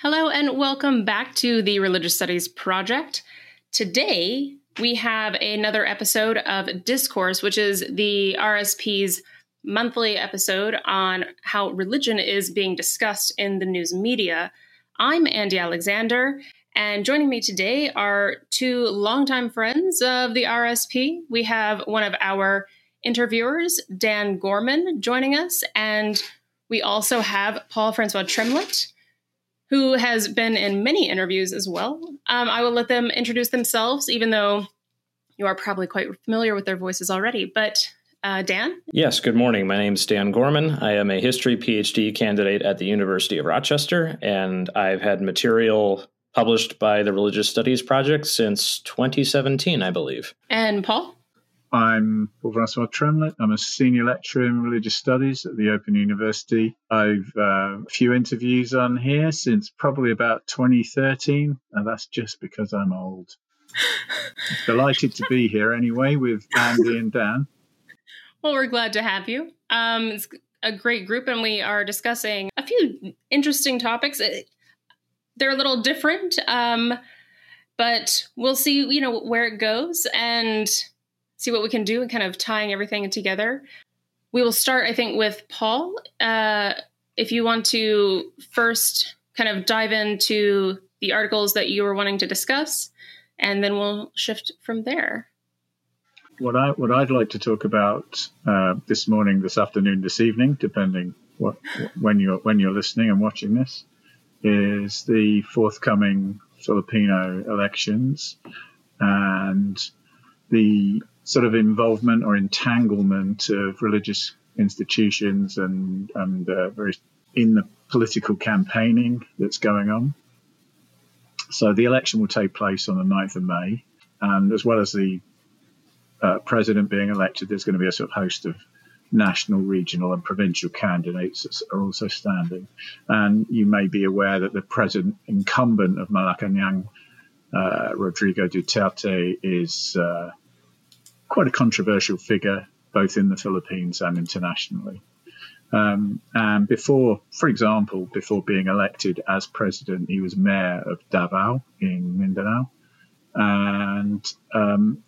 Hello, and welcome back to the Religious Studies Project. Today, we have another episode of Discourse, which is the RSP's monthly episode on how religion is being discussed in the news media. I'm Andie Alexander, and joining me today are two longtime friends of the RSP. We have one of our interviewers, Dan Gorman, joining us, and we also have Paul-François Tremlett who has been in many interviews as well. Um, I will let them introduce themselves, even though you are probably quite familiar with their voices already. But uh, Dan? Yes, good morning. My name is Dan Gorman. I am a history PhD candidate at the University of Rochester, and I've had material published by the Religious Studies Project since 2017, I believe. And Paul? I'm Paul-François Tremlett. I'm a senior lecturer in religious studies at the Open University. I've uh, a few interviews on here since probably about 2013, and that's just because I'm old. Delighted to be here anyway with Andie and Dan. Well, we're glad to have you. Um, it's a great group, and we are discussing a few interesting topics. They're a little different, um, but we'll see. You know where it goes, and see what we can do and kind of tying everything together. We will start, I think, with Paul. Uh, if you want to first kind of dive into the articles that you were wanting to discuss, and then we'll shift from there. What I what I'd like to talk about uh, this morning, this afternoon, this evening, depending what when you're when you're listening and watching this, is the forthcoming Filipino elections and the sort of involvement or entanglement of religious institutions and and uh, very in the political campaigning that's going on. So the election will take place on the 9th of May, and as well as the uh, president being elected, there's going to be a sort of host of national, regional, and provincial candidates that are also standing. And you may be aware that the present incumbent of Malacañang, uh, Rodrigo Duterte, is uh, quite a controversial figure both in the Philippines and internationally. Um, and before, for example, before being elected as president, he was mayor of Davao in Mindanao. And um,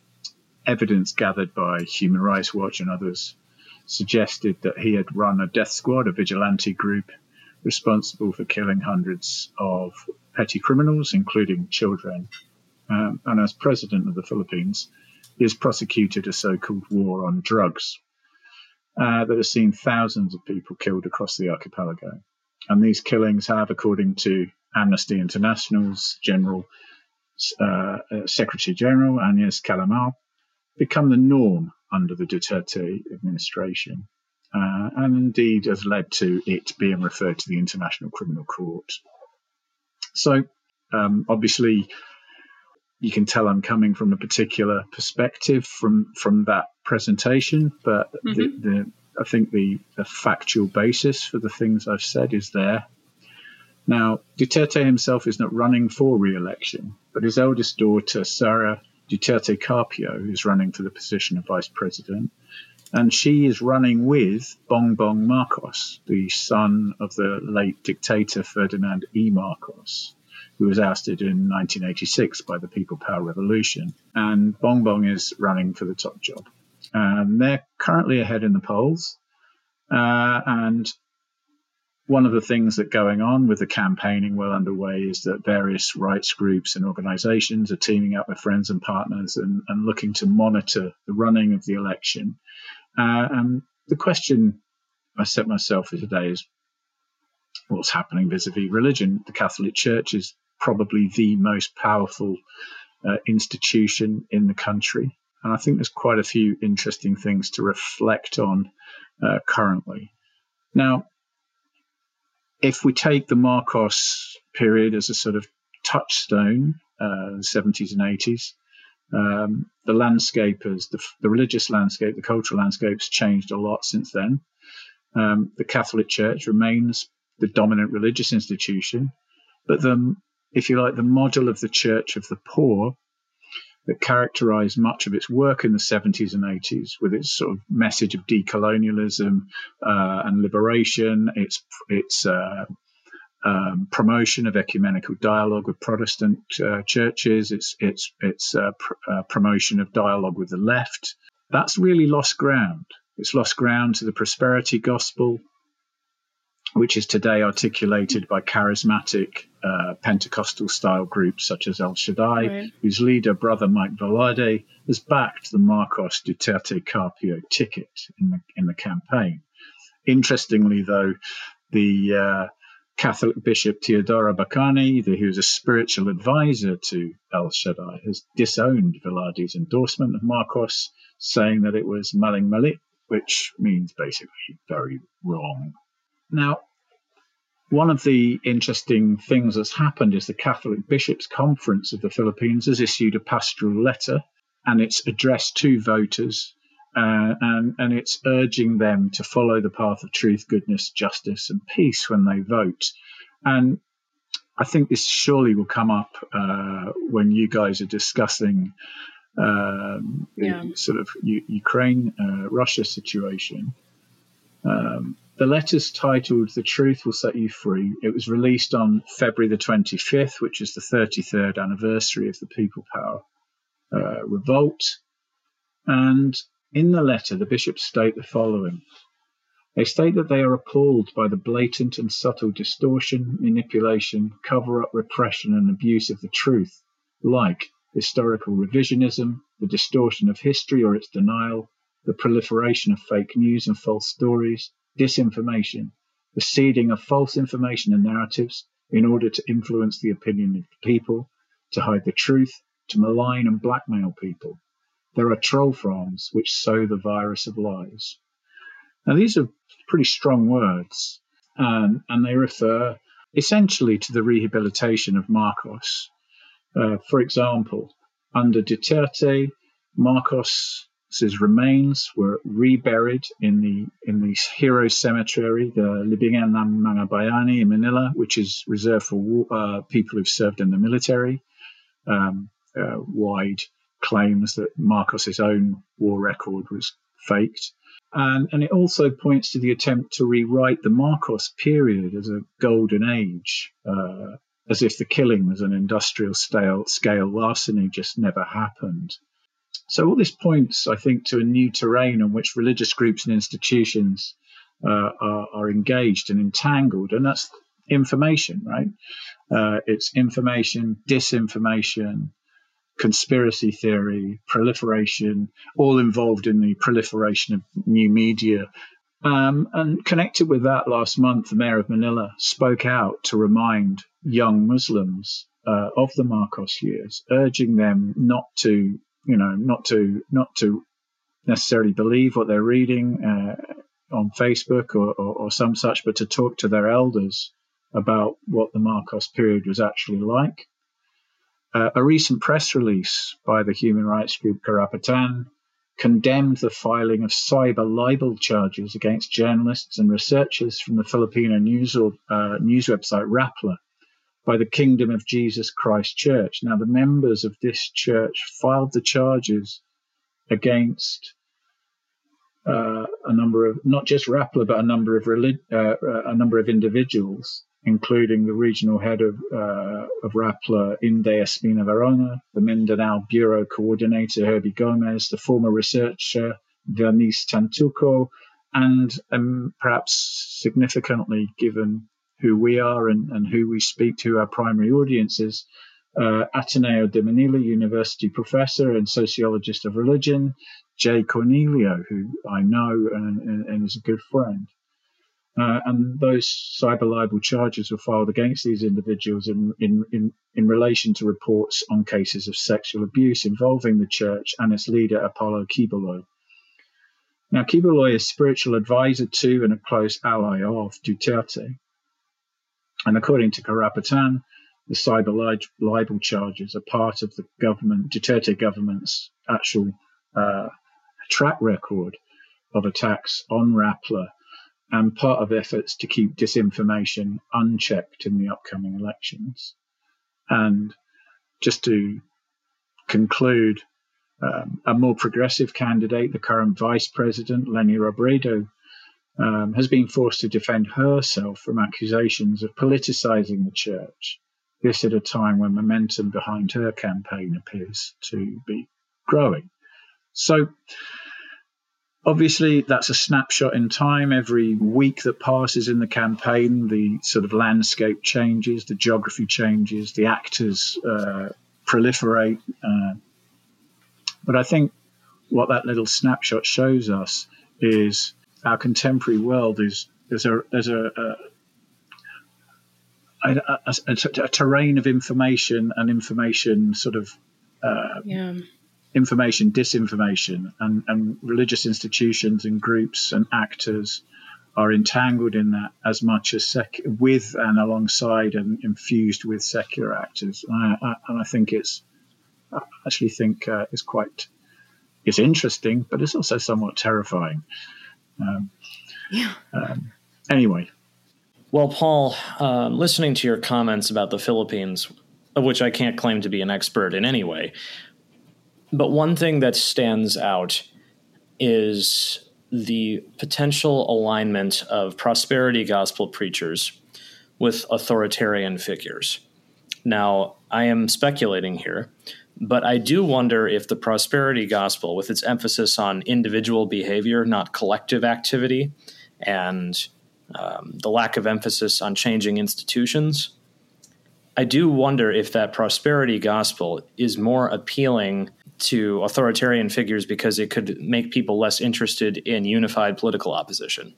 evidence gathered by Human Rights Watch and others suggested that he had run a death squad, a vigilante group responsible for killing hundreds of petty criminals, including children. Um, and as president of the Philippines, has prosecuted a so called war on drugs uh, that has seen thousands of people killed across the archipelago. And these killings have, according to Amnesty International's General uh, uh, Secretary General Agnes Callamard, become the norm under the Duterte administration, uh, and indeed has led to it being referred to the International Criminal Court. So, um, obviously, you can tell I'm coming from a particular perspective from from that presentation, but mm-hmm. the, the, I think the, the factual basis for the things I've said is there. Now, Duterte himself is not running for re-election, but his eldest daughter, Sara Duterte Carpio, is running for the position of vice president, and she is running with Bongbong Marcos, the son of the late dictator Ferdinand E. Marcos who was ousted in 1986 by the People Power Revolution. And Bong Bong is running for the top job. And they're currently ahead in the polls. Uh, and one of the things that's going on with the campaigning well underway is that various rights groups and organizations are teaming up with friends and partners and, and looking to monitor the running of the election. Uh, and the question I set myself for today is what's happening vis-a-vis religion. The Catholic Church is probably the most powerful uh, institution in the country. And I think there's quite a few interesting things to reflect on uh, currently. Now, if we take the Marcos period as a sort of touchstone, uh, 70s and 80s, um, the landscape has, the, the, religious landscape, the cultural landscape has changed a lot since then. Um, the Catholic Church remains the dominant religious institution, but the if you like, the model of the Church of the Poor that characterized much of its work in the 70s and 80s with its sort of message of decolonialism uh, and liberation, its its uh, um, promotion of ecumenical dialogue with Protestant uh, churches. It's it's it's uh, pr- uh, promotion of dialogue with the left. That's really lost ground. It's lost ground to the prosperity gospel, which is today articulated by charismatic uh, Pentecostal style groups such as El Shaddai, right. whose leader, Brother Mike Velarde, has backed the Marcos Duterte Carpio ticket in the, in the campaign. Interestingly, though, the uh, Catholic Bishop Teodoro Bacani, who was a spiritual advisor to El Shaddai, has disowned Velarde's endorsement of Marcos, saying that it was Maling Malik, which means basically very wrong. Now, one of the interesting things that's happened is the Catholic Bishops' Conference of the Philippines has issued a pastoral letter and it's addressed to voters uh, and, and it's urging them to follow the path of truth, goodness, justice, and peace when they vote. And I think this surely will come up uh, when you guys are discussing um, yeah. sort of U- Ukraine uh, Russia situation. Um, the letter's titled The Truth Will Set You Free. It was released on February the 25th, which is the 33rd anniversary of the People Power uh, revolt. And in the letter, the bishops state the following. They state that they are appalled by the blatant and subtle distortion, manipulation, cover up, repression, and abuse of the truth, like historical revisionism, the distortion of history or its denial, the proliferation of fake news and false stories, disinformation, the seeding of false information and narratives in order to influence the opinion of the people, to hide the truth, to malign and blackmail people. There are troll farms which sow the virus of lies. Now, these are pretty strong words, um, and they refer essentially to the rehabilitation of Marcos. Uh, for example, under Duterte, Marcos's remains were reburied in the in the hero cemetery, the Libingan ng Bayani in Manila, which is reserved for uh, people who've served in the military. Um, uh, wide claims that Marcos's own war record was faked. And, and it also points to the attempt to rewrite the Marcos period as a golden age, uh, as if the killing was an industrial scale, scale larceny just never happened. So all this points, I think, to a new terrain on which religious groups and institutions uh, are, are, engaged and entangled, and that's information, right? Uh, it's information, disinformation, conspiracy theory, proliferation, all involved in the proliferation of new media. Um, and connected with that, last month, the mayor of Manila spoke out to remind young Muslims uh, of the Marcos years, urging them not to, you know, not to, not to necessarily believe what they're reading uh, on Facebook or, or, or some such, but to talk to their elders about what the Marcos period was actually like. Uh, a recent press release by the human rights group Karapatan condemned the filing of cyber libel charges against journalists and researchers from the Filipino news, uh, news website Rappler by the Kingdom of Jesus Christ Church. Now, the members of this church filed the charges against uh, a number of not just Rappler, but a number of relig- uh, uh, a number of individuals including the regional head of, uh, of Rappler, Inday Espina Varona, the Mindanao Bureau Coordinator, Herbie Gomez, the former researcher, Vernise Tantuco, and um, perhaps significantly, given who we are and, and who we speak to, our primary audiences, uh, Ateneo de Manila University professor and sociologist of religion, Jay Cornelio, who I know and, and, and is a good friend. Uh, and those cyber libel charges were filed against these individuals in, in, in, in relation to reports on cases of sexual abuse involving the church and its leader, Apollo Quiboloy. Now, Quiboloy is spiritual advisor to and a close ally of Duterte. And according to Karapatan, the cyber libel charges are part of the government, Duterte government's actual uh, track record of attacks on Rappler and part of efforts to keep disinformation unchecked in the upcoming elections. And just to conclude, um, a more progressive candidate, the current vice president, Leni Robredo, um, has been forced to defend herself from accusations of politicizing the church. This at a time when momentum behind her campaign appears to be growing. So, obviously, that's a snapshot in time. Every week that passes in the campaign, the sort of landscape changes, the geography changes, the actors uh, proliferate. Uh, but I think what that little snapshot shows us is our contemporary world is there's a there's a, a a, a, a, terrain of information and information sort of uh, yeah. information disinformation and, and religious institutions and groups and actors are entangled in that as much as sec- with and alongside and infused with secular actors and I, and I think it's I actually think uh, it's quite it's interesting but it's also somewhat terrifying um, yeah. Um, anyway. Well, Paul, um, listening to your comments about the Philippines, of which I can't claim to be an expert in any way, but one thing that stands out is the potential alignment of prosperity gospel preachers with authoritarian figures. Now, I am speculating here, but I do wonder if the prosperity gospel, with its emphasis on individual behavior, not collective activity, and um, the lack of emphasis on changing institutions, I do wonder if that prosperity gospel is more appealing to authoritarian figures because it could make people less interested in unified political opposition.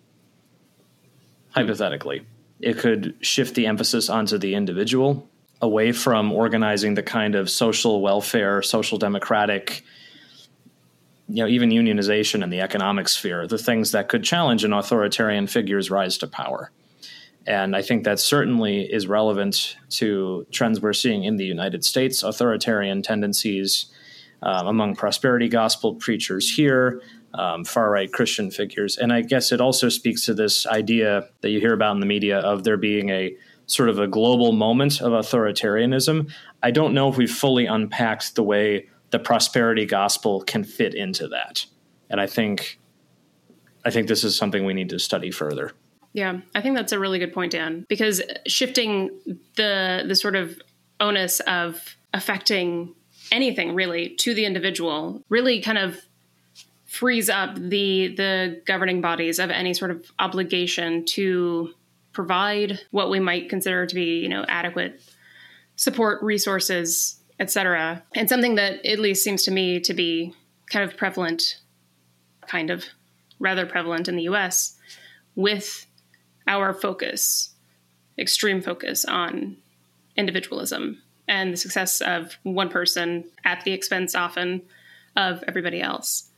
Hypothetically, it could shift the emphasis onto the individual away from organizing the kind of social welfare, social democratic, you know, even unionization in the economic sphere, the things that could challenge an authoritarian figure's rise to power. And I think that certainly is relevant to trends we're seeing in the United States, authoritarian tendencies um, among prosperity gospel preachers here, um, far right Christian figures. And I guess it also speaks to this idea that you hear about in the media of there being a sort of a global moment of authoritarianism, I don't know if we've fully unpacked the way the prosperity gospel can fit into that. And I think I think this is something we need to study further. Yeah, I think that's a really good point, Dan, because shifting the the sort of onus of affecting anything really to the individual really kind of frees up the the governing bodies of any sort of obligation to provide what we might consider to be, you know, adequate support resources, etc. And something that at least seems to me to be kind of prevalent, kind of rather prevalent in the US with our focus, extreme focus on individualism and the success of one person at the expense often of everybody else.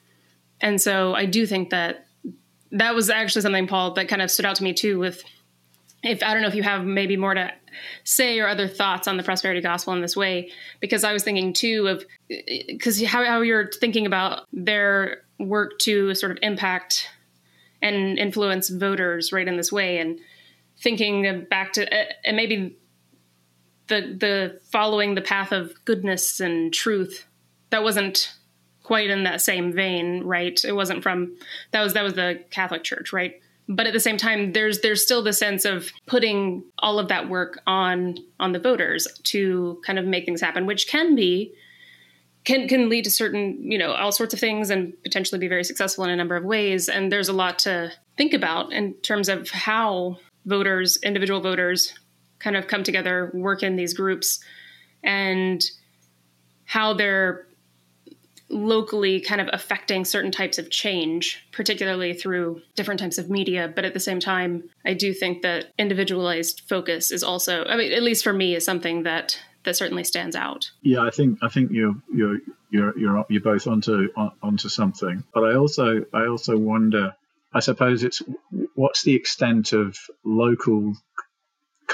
And so I do think that that was actually something, Paul, that kind of stood out to me too with if I don't know if you have maybe more to say or other thoughts on the prosperity gospel in this way, because I was thinking too of because how, how you're thinking about their work to sort of impact and influence voters right in this way, and thinking back to uh, and maybe the the following the path of goodness and truth that wasn't quite in that same vein, right? It wasn't from that was that was the Catholic Church, right? But at the same time there's there's still the sense of putting all of that work on on the voters to kind of make things happen which can be can can lead to certain you know all sorts of things and potentially be very successful in a number of ways. And there's a lot to think about in terms of how voters individual voters kind of come together work in these groups and how they're locally kind of affecting certain types of change, particularly through different types of media. But at the same time, I do think that individualized focus is also, I mean, at least for me, is something that that certainly stands out. Yeah, I think I think you're you're you're you're you're both onto on, onto something. But I also I also wonder. I suppose it's what's the extent of local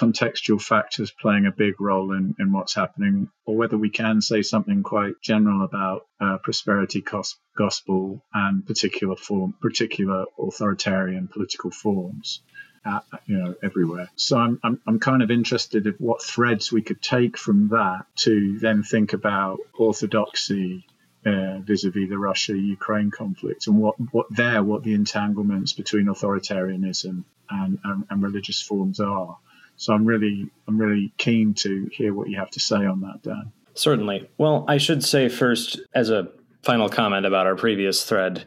contextual factors playing a big role in, in what's happening, or whether we can say something quite general about uh, prosperity gospel and particular form, particular authoritarian political forms. Uh, you know, everywhere. So I'm, I'm, I'm kind of interested in what threads we could take from that to then think about orthodoxy uh, vis-a-vis the Russia-Ukraine conflict and what, what there, what the entanglements between authoritarianism and, and, and religious forms are. So I'm really, I'm really keen to hear what you have to say on that, Dan. Certainly. Well, I should say first, as a final comment about our previous thread,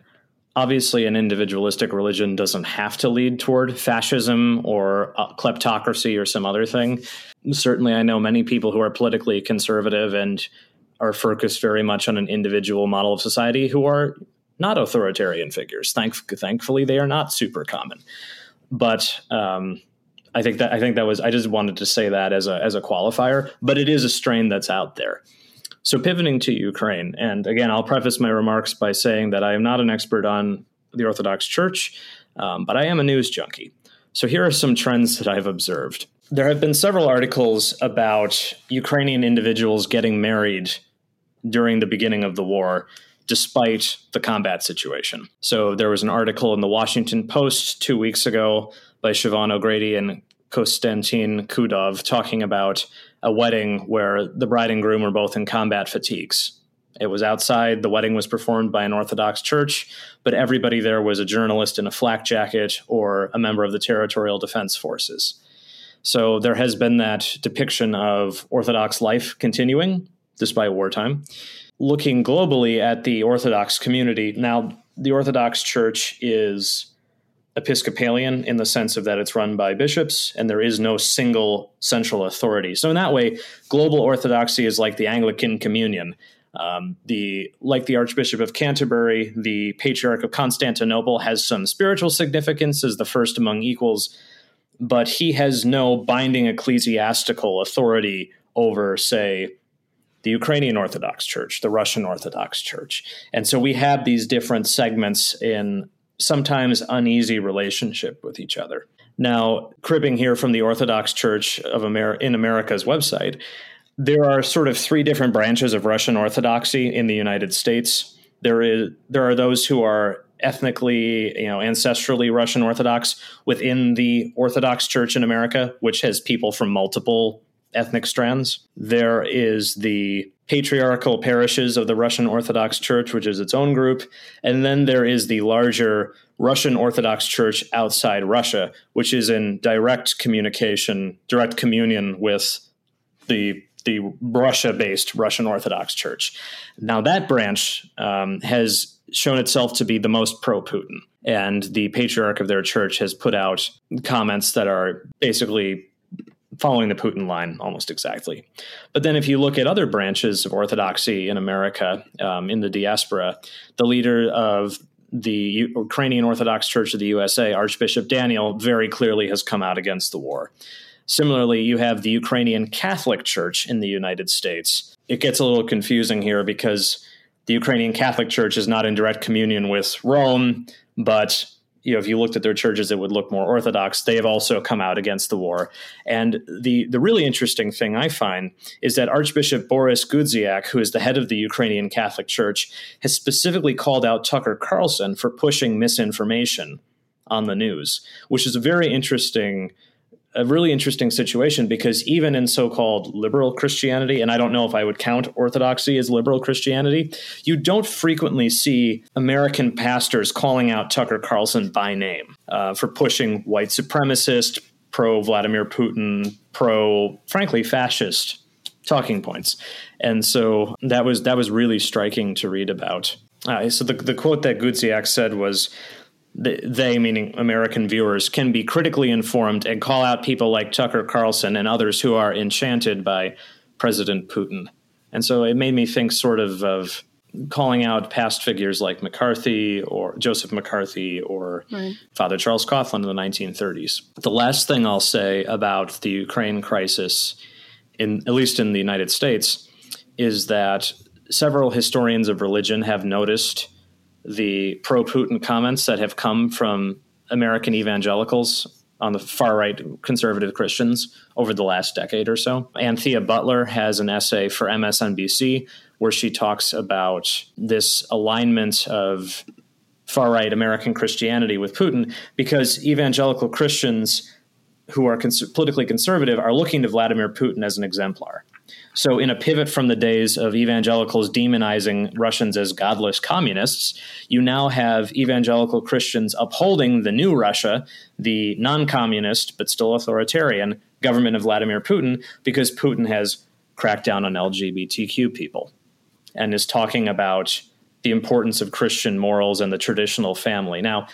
obviously an individualistic religion doesn't have to lead toward fascism or kleptocracy or some other thing. Certainly, I know many people who are politically conservative and are focused very much on an individual model of society who are not authoritarian figures. Thank, thankfully, they are not super common. But um, I think that I think that was I just wanted to say that as a as a qualifier. But it is a strain that's out there. So pivoting to Ukraine, and again, I'll preface my remarks by saying that I am not an expert on the Orthodox Church, um, but I am a news junkie. So here are some trends that I've observed. There have been several articles about Ukrainian individuals getting married during the beginning of the war, despite the combat situation. So there was an article in the Washington Post two weeks ago by Siobhan O'Grady and Konstantin Khudov talking about a wedding where the bride and groom were both in combat fatigues. It was outside. The wedding was performed by an Orthodox church, but everybody there was a journalist in a flak jacket or a member of the Territorial Defense Forces. So there has been that depiction of Orthodox life continuing despite wartime. Looking globally at the Orthodox community, now the Orthodox Church is Episcopalian in the sense of that it's run by bishops and there is no single central authority. So in that way, global orthodoxy is like the Anglican Communion. Um, the like the Archbishop of Canterbury, the Patriarch of Constantinople has some spiritual significance as the first among equals, but he has no binding ecclesiastical authority over, say, the Ukrainian Orthodox Church, the Russian Orthodox Church. And so we have these different segments in sometimes uneasy relationship with each other. Now, cribbing here from the Orthodox Church of Amer- in America's website, there are sort of three different branches of Russian Orthodoxy in the United States. There is there are those who are ethnically, you know, ancestrally Russian Orthodox within the Orthodox Church in America, which has people from multiple ethnic strands. There is the patriarchal parishes of the Russian Orthodox Church, which is its own group. And then there is the larger Russian Orthodox Church outside Russia, which is in direct communication, direct communion with the the Russia-based Russian Orthodox Church. Now that branch um, has shown itself to be the most pro-Putin, and the patriarch of their church has put out comments that are basically following the Putin line almost exactly. But then, if you look at other branches of Orthodoxy in America, um, in the diaspora, the leader of the Ukrainian Orthodox Church of the USA, Archbishop Daniel, very clearly has come out against the war. Similarly, you have the Ukrainian Catholic Church in the United States. It gets a little confusing here because the Ukrainian Catholic Church is not in direct communion with Rome, but you know, if you looked at their churches, it would look more orthodox. They have also come out against the war. And the the really interesting thing I find is that Archbishop Boris Gudziak, who is the head of the Ukrainian Catholic Church, has specifically called out Tucker Carlson for pushing misinformation on the news, which is a very interesting a really interesting situation because even in so-called liberal Christianity, and I don't know if I would count Orthodoxy as liberal Christianity, you don't frequently see American pastors calling out Tucker Carlson by name uh, for pushing white supremacist, pro Vladimir Putin, pro frankly fascist talking points, and so that was that was really striking to read about. Uh, so the the quote that Gudziak said was they, meaning American viewers, can be critically informed and call out people like Tucker Carlson and others who are enchanted by President Putin. And so it made me think sort of of calling out past figures like McCarthy or Joseph McCarthy or right. Father Charles Coughlin in the 1930s. The last thing I'll say about the Ukraine crisis, in at least in the United States, is that several historians of religion have noticed the pro Putin comments that have come from American evangelicals on the far right conservative Christians over the last decade or so. Anthea Butler has an essay for MSNBC where she talks about this alignment of far right American Christianity with Putin because evangelical Christians who are cons- politically conservative are looking to Vladimir Putin as an exemplar So, in a pivot from the days of evangelicals demonizing Russians as godless communists, you now have evangelical Christians upholding the new Russia, the non communist but still authoritarian government of Vladimir Putin, because Putin has cracked down on LGBTQ people and is talking about the importance of Christian morals and the traditional family. Now,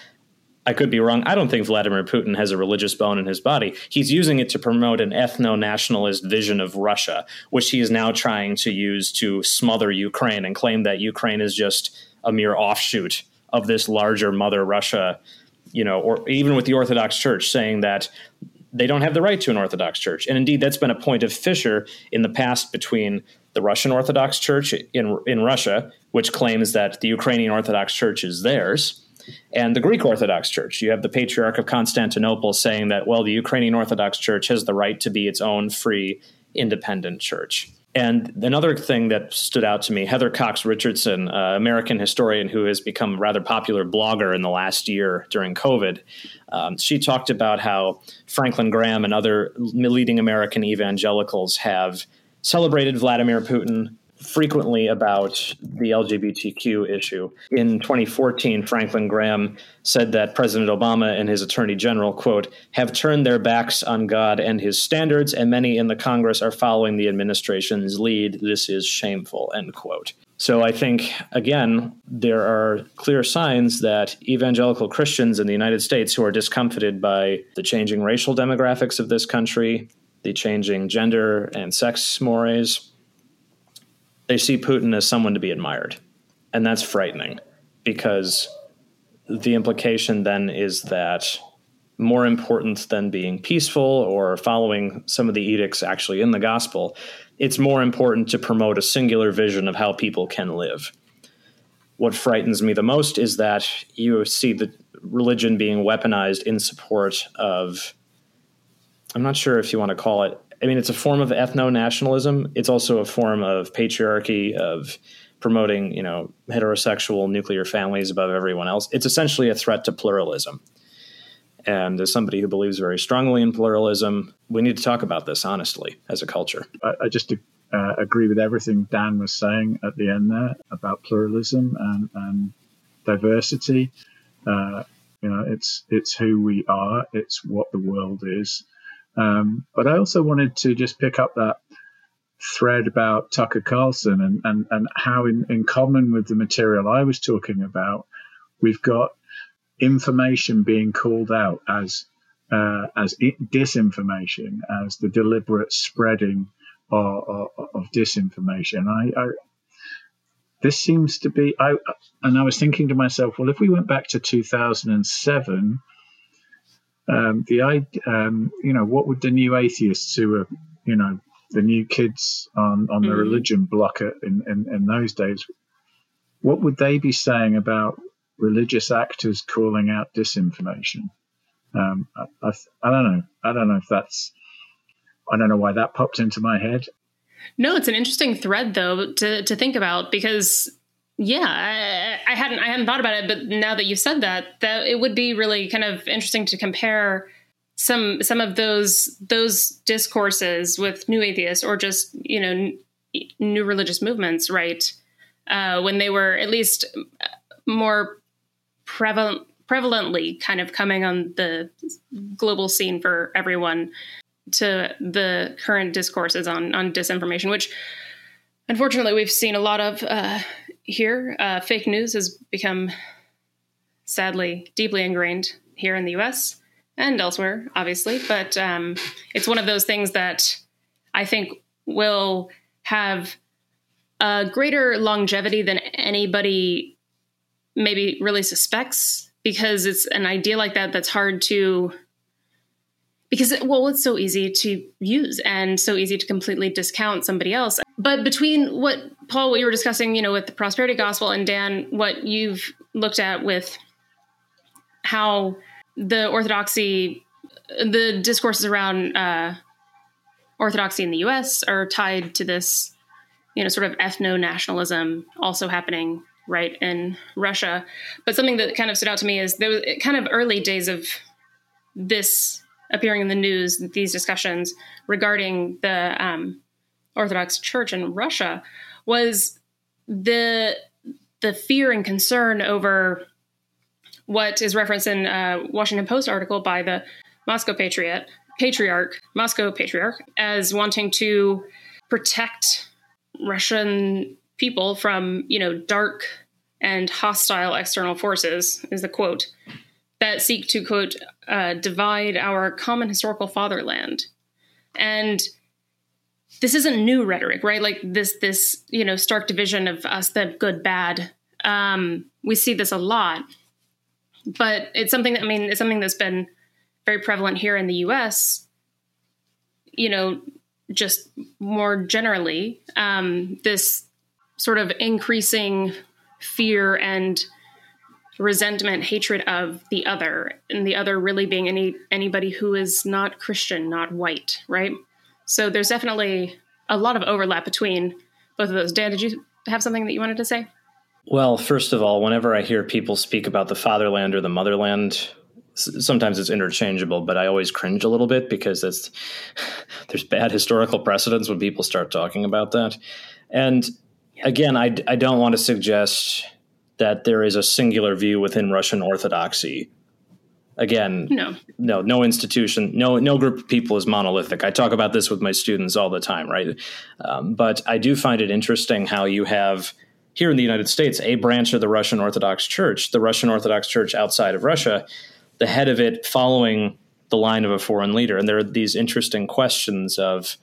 I could be wrong. I don't think Vladimir Putin has a religious bone in his body. He's using it to promote an ethno nationalist vision of Russia, which he is now trying to use to smother Ukraine and claim that Ukraine is just a mere offshoot of this larger mother Russia, you know, or even with the Orthodox Church saying that they don't have the right to an Orthodox Church. And indeed, that's been a point of fissure in the past between the Russian Orthodox Church in, in Russia, which claims that the Ukrainian Orthodox Church is theirs and the Greek Orthodox Church. You have the Patriarch of Constantinople saying that, well, the Ukrainian Orthodox Church has the right to be its own free, independent church. And another thing that stood out to me, Heather Cox Richardson, uh, American historian who has become a rather popular blogger in the last year during COVID, um, she talked about how Franklin Graham and other leading American evangelicals have celebrated Vladimir Putin, frequently about the LGBTQ issue. In 2014, Franklin Graham said that President Obama and his attorney general, quote, have turned their backs on God and his standards, and many in the Congress are following the administration's lead. This is shameful, end quote. So I think, again, there are clear signs that evangelical Christians in the United States who are discomfited by the changing racial demographics of this country, the changing gender and sex mores, they see Putin as someone to be admired. And that's frightening because the implication then is that more important than being peaceful or following some of the edicts actually in the gospel, it's more important to promote a singular vision of how people can live. What frightens me the most is that you see the religion being weaponized in support of, I'm not sure if you want to call it I mean, it's a form of ethno nationalism. It's also a form of patriarchy, of promoting, you know, heterosexual nuclear families above everyone else. It's essentially a threat to pluralism. And as somebody who believes very strongly in pluralism, we need to talk about this honestly as a culture. I, I just uh, agree with everything Dan was saying at the end there about pluralism and, and diversity. Uh, you know, it's it's who we are. It's what the world is. Um, but I also wanted to just pick up that thread about Tucker Carlson and, and, and how, in, in common with the material I was talking about, we've got information being called out as uh, as disinformation, as the deliberate spreading of, of, of disinformation. I, I, this seems to be, I, and I was thinking to myself, well, if we went back to 2007 um, the um, you know what would the new atheists who are you know the new kids on on the mm. religion block in, in in those days what would they be saying about religious actors calling out disinformation? Um, I, I, I don't know. I don't know if that's I don't know why that popped into my head. No, it's an interesting thread though to to think about because yeah, I, I, hadn't I hadn't thought about it, but now that you said that, that it would be really kind of interesting to compare some some of those those discourses with new atheists or just you know n- new religious movements, right? Uh, when they were at least more prevalent prevalently kind of coming on the global scene for everyone to the current discourses on on disinformation, which unfortunately we've seen a lot of uh, here. Uh, fake news has become sadly deeply ingrained here in the US and elsewhere, obviously. But um, it's one of those things that I think will have a greater longevity than anybody maybe really suspects because it's an idea like that that's hard to because well it's so easy to use and so easy to completely discount somebody else but between what paul what you were discussing you know with the prosperity gospel and dan what you've looked at with how the orthodoxy the discourses around uh, orthodoxy in the us are tied to this you know sort of ethno-nationalism also happening right in russia. But something that kind of stood out to me is there was kind of early days of this appearing in the news these discussions regarding the um, Orthodox Church in Russia was the the fear and concern over what is referenced in a Washington Post article by the Moscow Patriot patriarch, Moscow patriarch, as wanting to protect Russian people from, you know, dark and hostile external forces, is the quote, that seek to, quote, uh, divide our common historical fatherland. And this isn't new rhetoric, right? Like this, this, you know, stark division of us, the good, bad. Um, we see this a lot, but it's something that, I mean, it's something that's been very prevalent here in the US, you know, just more generally, um, this sort of increasing fear and resentment, hatred of the other, and the other really being any anybody who is not Christian, not white, right? So there's definitely a lot of overlap between both of those. Dan, did you have something that you wanted to say? Well, first of all, whenever I hear people speak about the fatherland or the motherland, sometimes it's interchangeable, but I always cringe a little bit because it's there's bad historical precedents when people start talking about that. And again, I, I don't want to suggest that there is a singular view within Russian Orthodoxy. Again, no, no, no institution, no, no group of people is monolithic. I talk about this with my students all the time, right? Um, but I do find it interesting how you have here in the United States a branch of the Russian Orthodox Church, the Russian Orthodox Church outside of Russia, the head of it following the line of a foreign leader. And there are these interesting questions of,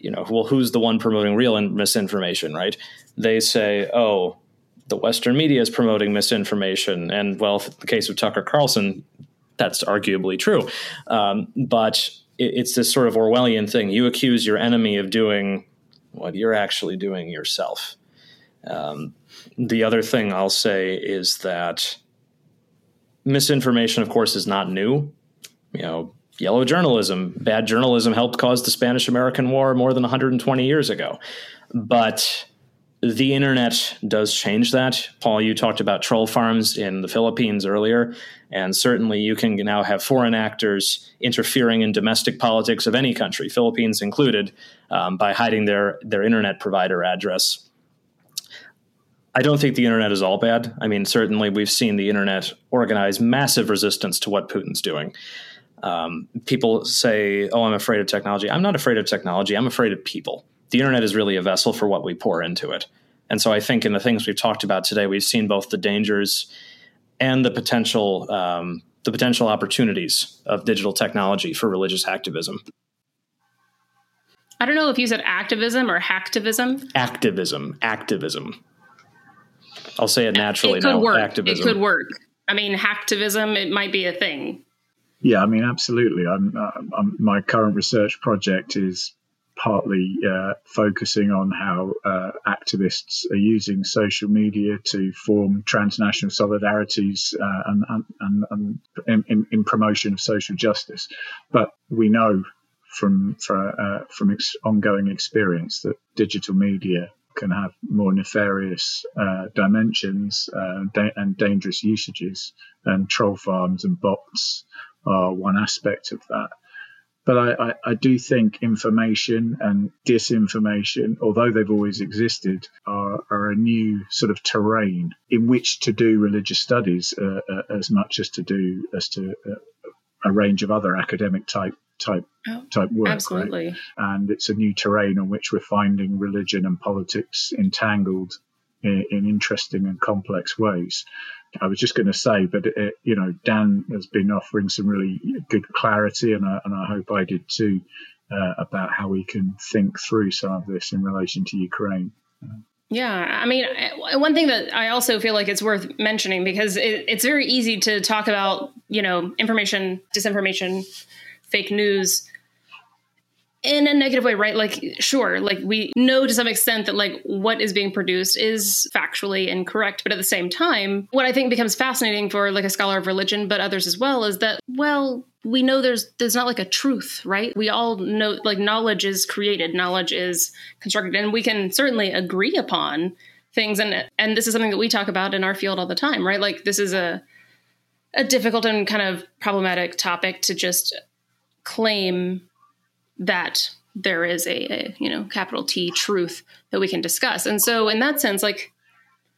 you know, well, who's the one promoting real misinformation, right? They say, oh, the Western media is promoting misinformation. And well, the case of Tucker Carlson, that's arguably true. Um, but it, it's this sort of Orwellian thing. You accuse your enemy of doing what you're actually doing yourself. Um, the other thing I'll say is that misinformation, of course, is not new. You know, yellow journalism, bad journalism helped cause the Spanish American War more than 120 years ago. But the internet does change that. Paul, you talked about troll farms in the Philippines earlier, and certainly you can now have foreign actors interfering in domestic politics of any country, Philippines included, um, by hiding their, their internet provider address. I don't think the internet is all bad. I mean, certainly we've seen the internet organize massive resistance to what Putin's doing. Um, people say, "Oh, I'm afraid of technology." I'm not afraid of technology. I'm afraid of people. The internet is really a vessel for what we pour into it. And so I think in the things we've talked about today, we've seen both the dangers and the potential um, the potential opportunities of digital technology for religious activism. I don't know if you said activism or hacktivism. Activism, activism. I'll say it naturally it could now. Work. Activism. It could work. I mean, hacktivism, it might be a thing. Yeah, I mean, absolutely. I'm, uh, I'm, my current research project is partly uh, focusing on how uh, activists are using social media to form transnational solidarities uh, and, and, and, and in, in, promotion of social justice. But we know from uh, from ex- ongoing experience that digital media can have more nefarious uh, dimensions uh, da- and dangerous usages, and troll farms and bots are one aspect of that. But I, I, I, do think information and disinformation, although they've always existed, are, are a new sort of terrain in which to do religious studies uh, uh as much as to do as to uh, a range of other academic type type oh, type work. Absolutely. Right? And it's a new terrain on which we're finding religion and politics entangled in, in interesting and complex ways. I was just going to say, but it, you know, Dan has been offering some really good clarity, and I, and I hope I did too, uh, about how we can think through some of this in relation to Ukraine. Yeah, I mean, one thing that I also feel like it's worth mentioning because it, it's very easy to talk about, you know, information, disinformation, fake news in a negative way, right? Like, sure, like we know to some extent that like what is being produced is factually incorrect. But at the same time, what I think becomes fascinating for like a scholar of religion, but others as well, is that, well, we know there's there's not like a truth, right? We all know like knowledge is created, knowledge is constructed, and we can certainly agree upon things. And and this is something that we talk about in our field all the time, right? Like this is a a difficult and kind of problematic topic to just claim that there is a, a, you know capital T truth that we can discuss. And so in that sense, like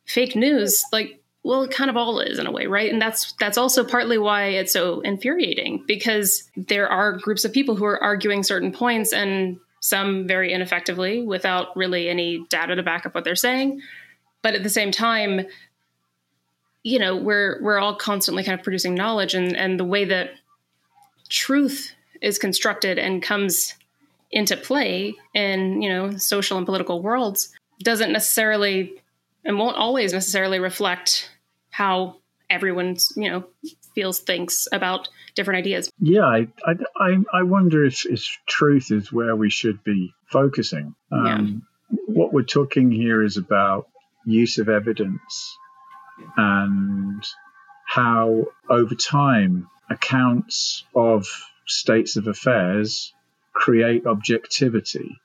fake news, like well, it kind of all is in a way, right? And that's that's also partly why it's so infuriating because there are groups of people who are arguing certain points and some very ineffectively without really any data to back up what they're saying. But at the same time, you know, we're we're all constantly kind of producing knowledge and and the way that truth is constructed and comes into play in, you know, social and political worlds doesn't necessarily and won't always necessarily reflect how everyone's you know feels thinks about different ideas yeah i i, I wonder if, if truth is where we should be focusing um, yeah. what we're talking here is about use of evidence and how over time accounts of states of affairs create objectivity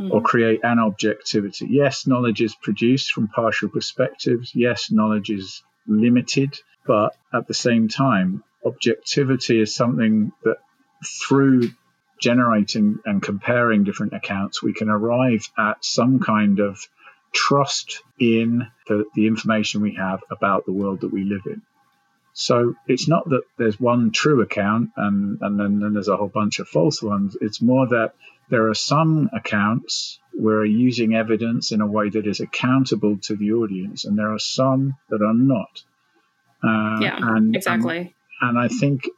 mm. or create an objectivity. Yes, knowledge is produced from partial perspectives. Yes, knowledge is limited, but at the same time, objectivity is something that through generating and comparing different accounts, we can arrive at some kind of trust in the, the information we have about the world that we live in. So it's not that there's one true account and, and then, then there's a whole bunch of false ones. It's more that there are some accounts where are using evidence in a way that is accountable to the audience, and there are some that are not. Uh, yeah, and, exactly. And, and I think,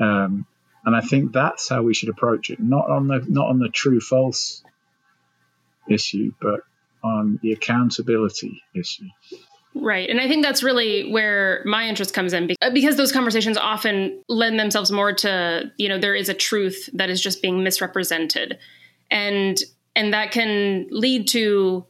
um, and I think that's how we should approach it. Not on the not on the true false issue, but on the accountability issue. Right. And I think that's really where my interest comes in uh, because those conversations often lend themselves more to, you know, there is a truth that is just being misrepresented. And and that can lead to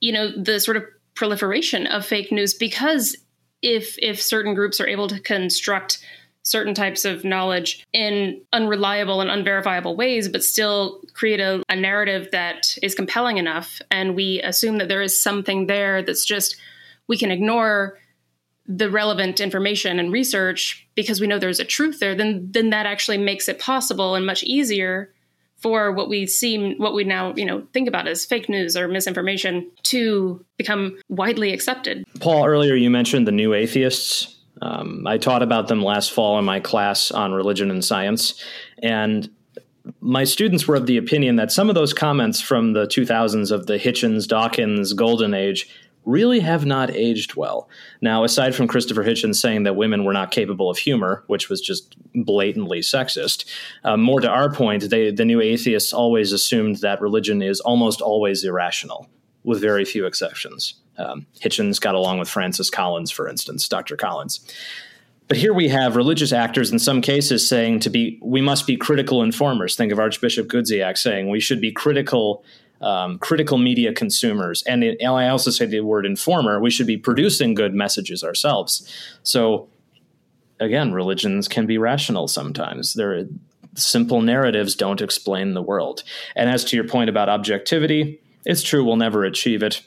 you know, the sort of proliferation of fake news because if if certain groups are able to construct certain types of knowledge in unreliable and unverifiable ways, but still create a, a, narrative that is compelling enough. And we assume that there is something there that's just, we can ignore the relevant information and research because we know there's a truth there, then, then that actually makes it possible and much easier for what we seem what we now you know think about as fake news or misinformation to become widely accepted paul earlier you mentioned the new atheists um, I taught about them last fall in my class on religion and science. And my students were of the opinion that some of those comments from the 2000s of the Hitchens, Dawkins golden age really have not aged well. Now, aside from Christopher Hitchens saying that women were not capable of humor, which was just blatantly sexist, uh, more to our point, they, the new atheists always assumed that religion is almost always irrational, with very few exceptions. Um, Hitchens got along with Francis Collins, for instance, Dr. Collins. But here we have religious actors in some cases saying to be we must be critical informers. Think of Archbishop Gudziak saying we should be critical um, critical media consumers. And it, I also say the word informer. We should be producing good messages ourselves. So again, religions can be rational sometimes. There simple narratives don't explain the world. And as to your point about objectivity, it's true we'll never achieve it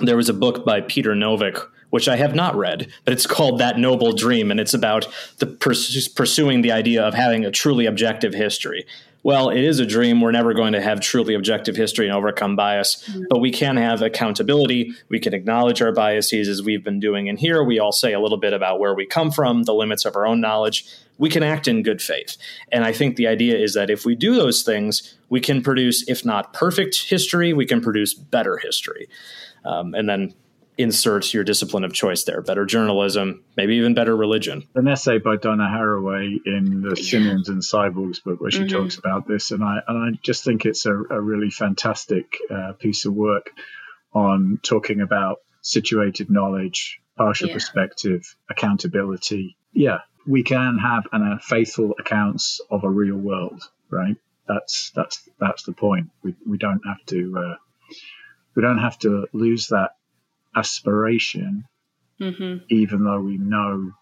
there was a book by Peter Novick, which I have not read, but it's called That Noble Dream, and it's about the pers- pursuing the idea of having a truly objective history. Well, it is a dream. We're never going to have truly objective history and overcome bias, mm-hmm. but we can have accountability. We can acknowledge our biases as we've been doing in here. We all say a little bit about where we come from, the limits of our own knowledge. We can act in good faith. And I think the idea is that if we do those things, we can produce, if not perfect history, we can produce better history um, and then insert your discipline of choice there. Better journalism maybe even better religion. An essay by donna haraway in the simians and cyborgs book where she mm-hmm. talks about this and i and i just think it's a, a really fantastic uh, piece of work on talking about situated knowledge partial yeah. perspective accountability. Yeah we can have an, uh, faithful accounts of a real world right? That's that's that's the point. We, we don't have to uh, we don't have to lose that aspiration, mm-hmm. even though we know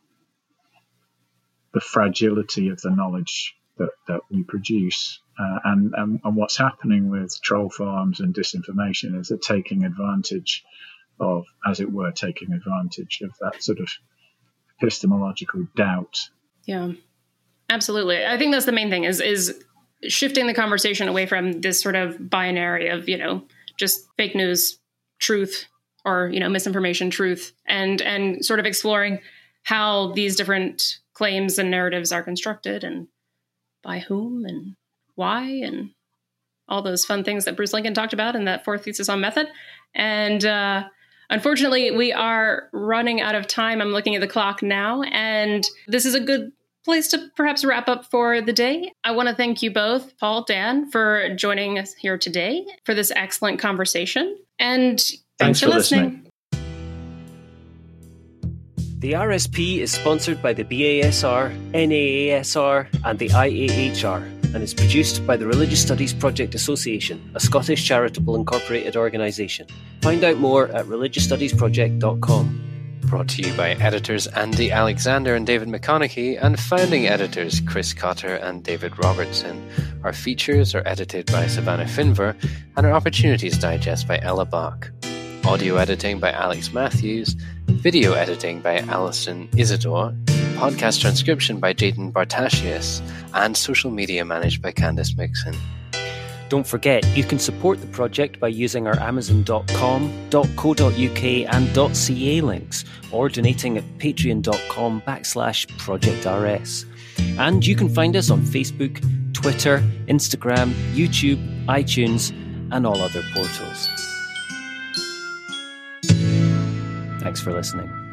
the fragility of the knowledge that, that we produce. Uh, and, and, and what's happening with troll farms and disinformation is they're taking advantage of, as it were, taking advantage of that sort of epistemological doubt. Yeah, absolutely. I think that's the main thing is is shifting the conversation away from this sort of binary of, you know, just fake news, truth, or, you know, misinformation, truth, and and sort of exploring how these different claims and narratives are constructed and by whom and why and all those fun things that Bruce Lincoln talked about in that fourth thesis on method. And uh, unfortunately, we are running out of time. I'm looking at the clock now, and this is a good place to perhaps wrap up for the day. I want to thank you both, Paul, Dan, for joining us here today for this excellent conversation. And thanks, thanks for, for listening. listening. The RSP is sponsored by the BASR, NAASR, and the IAHR and is produced by the Religious Studies Project Association, a Scottish charitable incorporated organisation. Find out more at religiousstudiesproject.com. Brought to you by editors Andie Alexander and David McConeghy and founding editors Chris Cotter and David Robertson. Our features are edited by Savannah Finver and our Opportunities Digest by Ella Bach. Audio editing by Alex Matthews, video editing by Alison Isidore, podcast transcription by Jaden Bartasius, and social media managed by Candice Mixon. Don't forget, you can support the project by using our Amazon.com, .co.uk and .ca links, or donating at patreon.com backslash projectrs. And you can find us on Facebook, Twitter, Instagram, YouTube, iTunes, and all other portals. Thanks for listening.